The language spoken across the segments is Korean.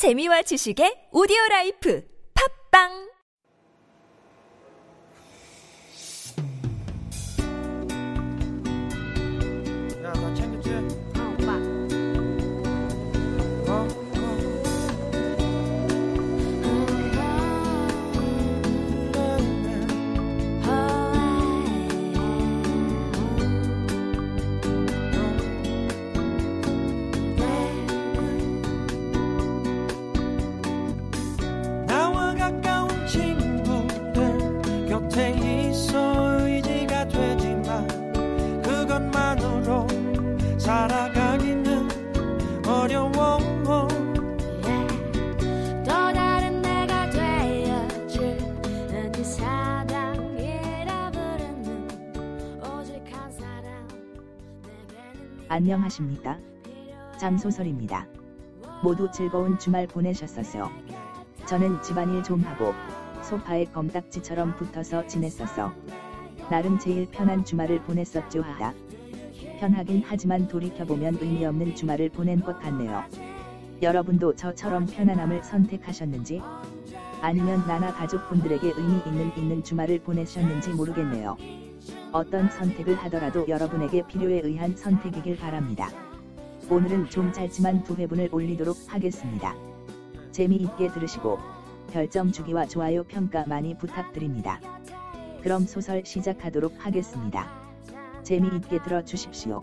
재미와 지식의 오디오 라이프. 팝빵 안녕하십니까? 장소설입니다. 모두 즐거운 주말 보내셨었어요. 저는 집안일 좀 하고 소파에 검딱지처럼 붙어서 지냈었어. 나름 제일 편한 주말을 보냈었죠 하다. 편하긴 하지만 돌이켜보면 의미 없는 주말을 보낸 것 같네요. 여러분도 저처럼 편안함을 선택하셨는지 아니면 나나 가족분들에게 의미 있는 있는 주말을 보내셨는지 모르겠네요. 어떤 선택을 하더라도 여러분에게 필요에 의한 선택이길 바랍니다. 오늘은 좀 짧지만 두 회분을 올리도록 하겠습니다. 재미있게 들으시고 별점 주기와 좋아요 평가 많이 부탁드립니다. 그럼 소설 시작하도록 하겠습니다. 재미있게 들어주십시오.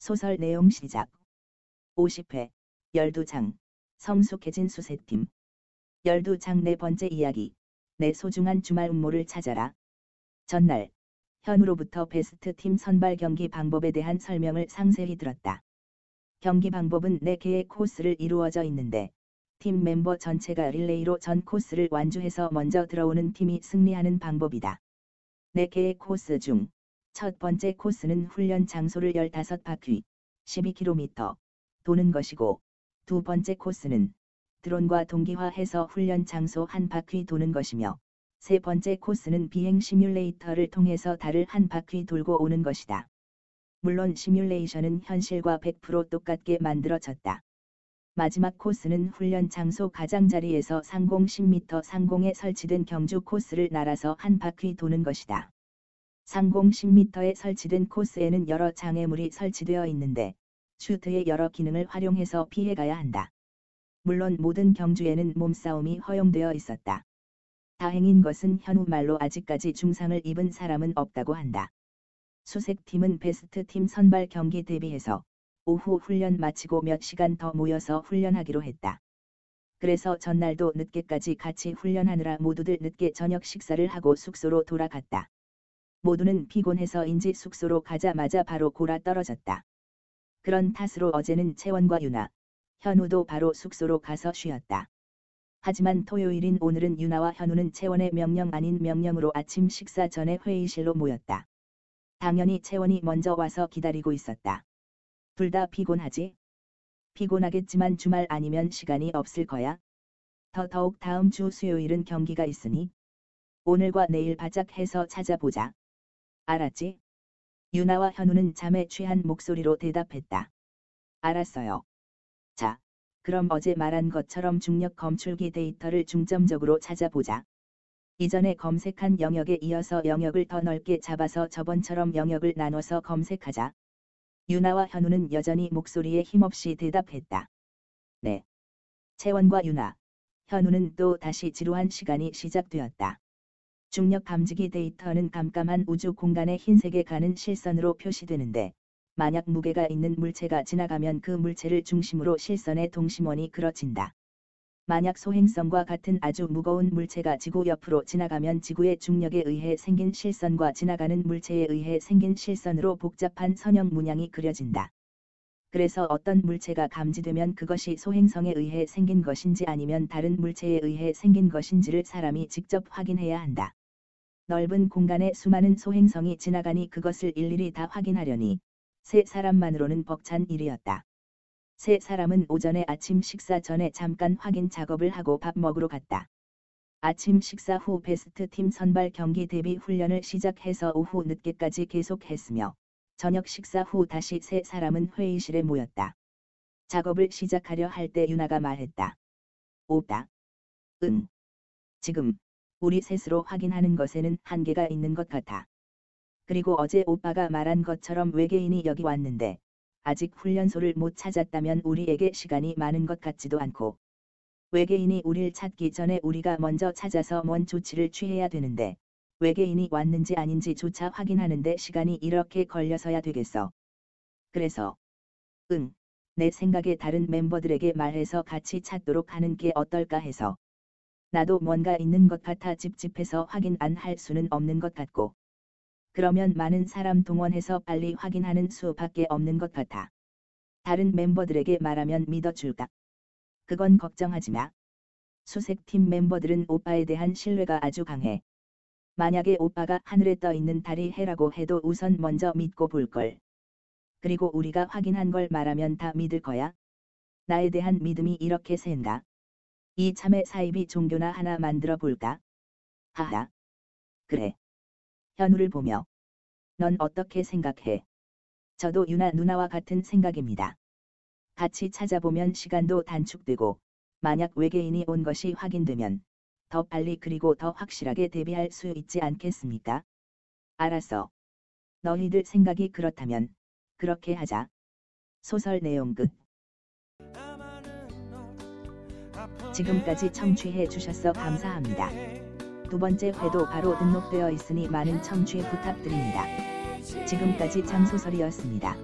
소설 내용 시작. 50회, 12장, 성숙해진 수세팀. 12장 네 번째 이야기. 내 소중한 주말 음모를 찾아라. 전날, 현우로부터 베스트 팀 선발 경기 방법에 대한 설명을 상세히 들었다. 경기 방법은 4개의 코스를 이루어져 있는데, 팀 멤버 전체가 릴레이로 전 코스를 완주해서 먼저 들어오는 팀이 승리하는 방법이다. 4개의 코스 중, 첫 번째 코스는 훈련 장소를 15바퀴, 12km 도는 것이고, 두 번째 코스는 드론과 동기화해서 훈련 장소 한 바퀴 도는 것이며, 세 번째 코스는 비행 시뮬레이터를 통해서 달을 한 바퀴 돌고 오는 것이다. 물론 시뮬레이션은 현실과 100% 똑같게 만들어졌다. 마지막 코스는 훈련 장소 가장자리에서 상공 10m 상공에 설치된 경주 코스를 날아서 한 바퀴 도는 것이다. 상공 10m에 설치된 코스에는 여러 장애물이 설치되어 있는데 슈트의 여러 기능을 활용해서 피해가야 한다. 물론 모든 경주에는 몸싸움이 허용되어 있었다. 다행인 것은 현우 말로 아직까지 중상을 입은 사람은 없다고 한다. 수색팀은 베스트 팀 선발 경기 대비해서 오후 훈련 마치고 몇 시간 더 모여서 훈련하기로 했다. 그래서 전날도 늦게까지 같이 훈련하느라 모두들 늦게 저녁 식사를 하고 숙소로 돌아갔다. 모두는 피곤해서인지 숙소로 가자마자 바로 골아 떨어졌다. 그런 탓으로 어제는 채원과 유나, 현우도 바로 숙소로 가서 쉬었다. 하지만 토요일인 오늘은 유나와 현우는 채원의 명령 아닌 명령으로 아침 식사 전에 회의실로 모였다. 당연히 채원이 먼저 와서 기다리고 있었다. 둘 다 피곤하지? 피곤하겠지만 주말 아니면 시간이 없을 거야. 더 더욱 다음 주 수요일은 경기가 있으니 오늘과 내일 바짝 해서 찾아보자. 알았지? 유나와 현우는 잠에 취한 목소리로 대답했다. 알았어요. 자, 그럼 어제 말한 것처럼 중력 검출기 데이터를 중점적으로 찾아보자. 이전에 검색한 영역에 이어서 영역을 더 넓게 잡아서 저번처럼 영역을 나눠서 검색하자. 유나와 현우는 여전히 목소리에 힘없이 대답했다. 네. 채원과 유나, 현우는 또 다시 지루한 시간이 시작되었다. 중력 감지기 데이터는 깜깜한 우주 공간의 흰색에 가는 실선으로 표시되는데, 만약 무게가 있는 물체가 지나가면 그 물체를 중심으로 실선의 동심원이 그려진다. 만약 소행성과 같은 아주 무거운 물체가 지구 옆으로 지나가면 지구의 중력에 의해 생긴 실선과 지나가는 물체에 의해 생긴 실선으로 복잡한 선형 문양이 그려진다. 그래서 어떤 물체가 감지되면 그것이 소행성에 의해 생긴 것인지 아니면 다른 물체에 의해 생긴 것인지를 사람이 직접 확인해야 한다. 넓은 공간에 수많은 소행성이 지나가니 그것을 일일이 다 확인하려니 세 사람만으로는 벅찬 일이었다. 세 사람은 오전에 아침 식사 전에 잠깐 확인 작업을 하고 밥 먹으러 갔다. 아침 식사 후 베스트 팀 선발 경기 대비 훈련을 시작해서 오후 늦게까지 계속했으며 저녁 식사 후 다시 세 사람은 회의실에 모였다. 작업을 시작하려 할 때 유나가 말했다. 오다. 응. 지금 우리 셋으로 확인하는 것에는 한계가 있는 것 같아. 그리고 어제 오빠가 말한 것처럼 외계인이 여기 왔는데 아직 훈련소를 못 찾았다면 우리에게 시간이 많은 것 같지도 않고 외계인이 우릴 찾기 전에 우리가 먼저 찾아서 뭔 조치를 취해야 되는데 외계인이 왔는지 아닌지조차 확인하는데 시간이 이렇게 걸려서야 되겠어. 그래서 응, 내 생각에 다른 멤버들에게 말해서 같이 찾도록 하는 게 어떨까 해서 나도 뭔가 있는 것 같아 찝찝해서 확인 안 할 수는 없는 것 같고 그러면 많은 사람 동원해서 빨리 확인하는 수밖에 없는 것 같아. 다른 멤버들에게 말하면 믿어줄까? 그건 걱정하지 마. 수색팀 멤버들은 오빠에 대한 신뢰가 아주 강해. 만약에 오빠가 하늘에 떠 있는 달이 해라고 해도 우선 먼저 믿고 볼 걸. 그리고 우리가 확인한 걸 말하면 다 믿을 거야. 나에 대한 믿음이 이렇게 센가? 이참에 사이비 종교나 하나 만들어 볼까? 하하. 그래. 현우를 보며 넌 어떻게 생각해? 저도 유나 누나와 같은 생각입니다. 같이 찾아보면 시간도 단축되고 만약 외계인이 온 것이 확인되면 더 빨리 그리고 더 확실하게 대비할 수 있지 않겠습니까? 알았어. 너희들 생각이 그렇다면 그렇게 하자. 소설 내용 끝. 지금까지 청취해 주셔서 감사합니다. 두 번째 회도 바로 등록되어 있으니 많은 청취 부탁드립니다. 지금까지 장소설이었습니다.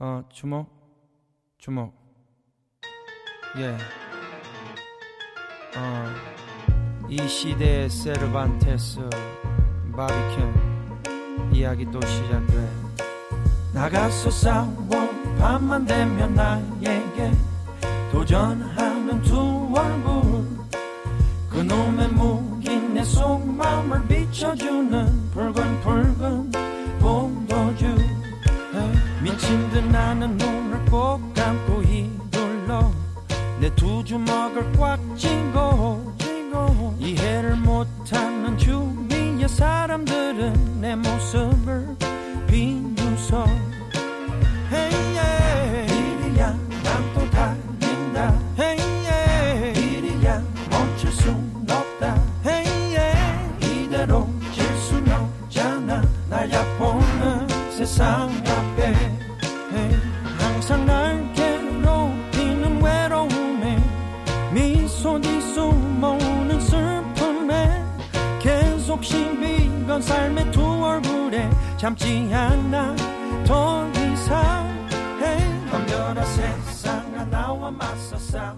어 주목 주목 예. 어 이 시대의 세르반테스 바비큐 이야기 또 시작돼 나가서 싸워 밤만 되면 나에게 도전하는 두 얼굴 그놈의 무기 내 속마음을 비춰주는 붉은 붉은 포도주. 미친 듯 나는 눈을 꼭 감고 휘둘러 내 두 주먹을 꽉 쥐고 뒤숨어오는 슬픔에 계속 시비 건 삶의 두 얼굴에 참지 않아 더 이상 hey, 덤벼라 세상아 나와 맞서 싸워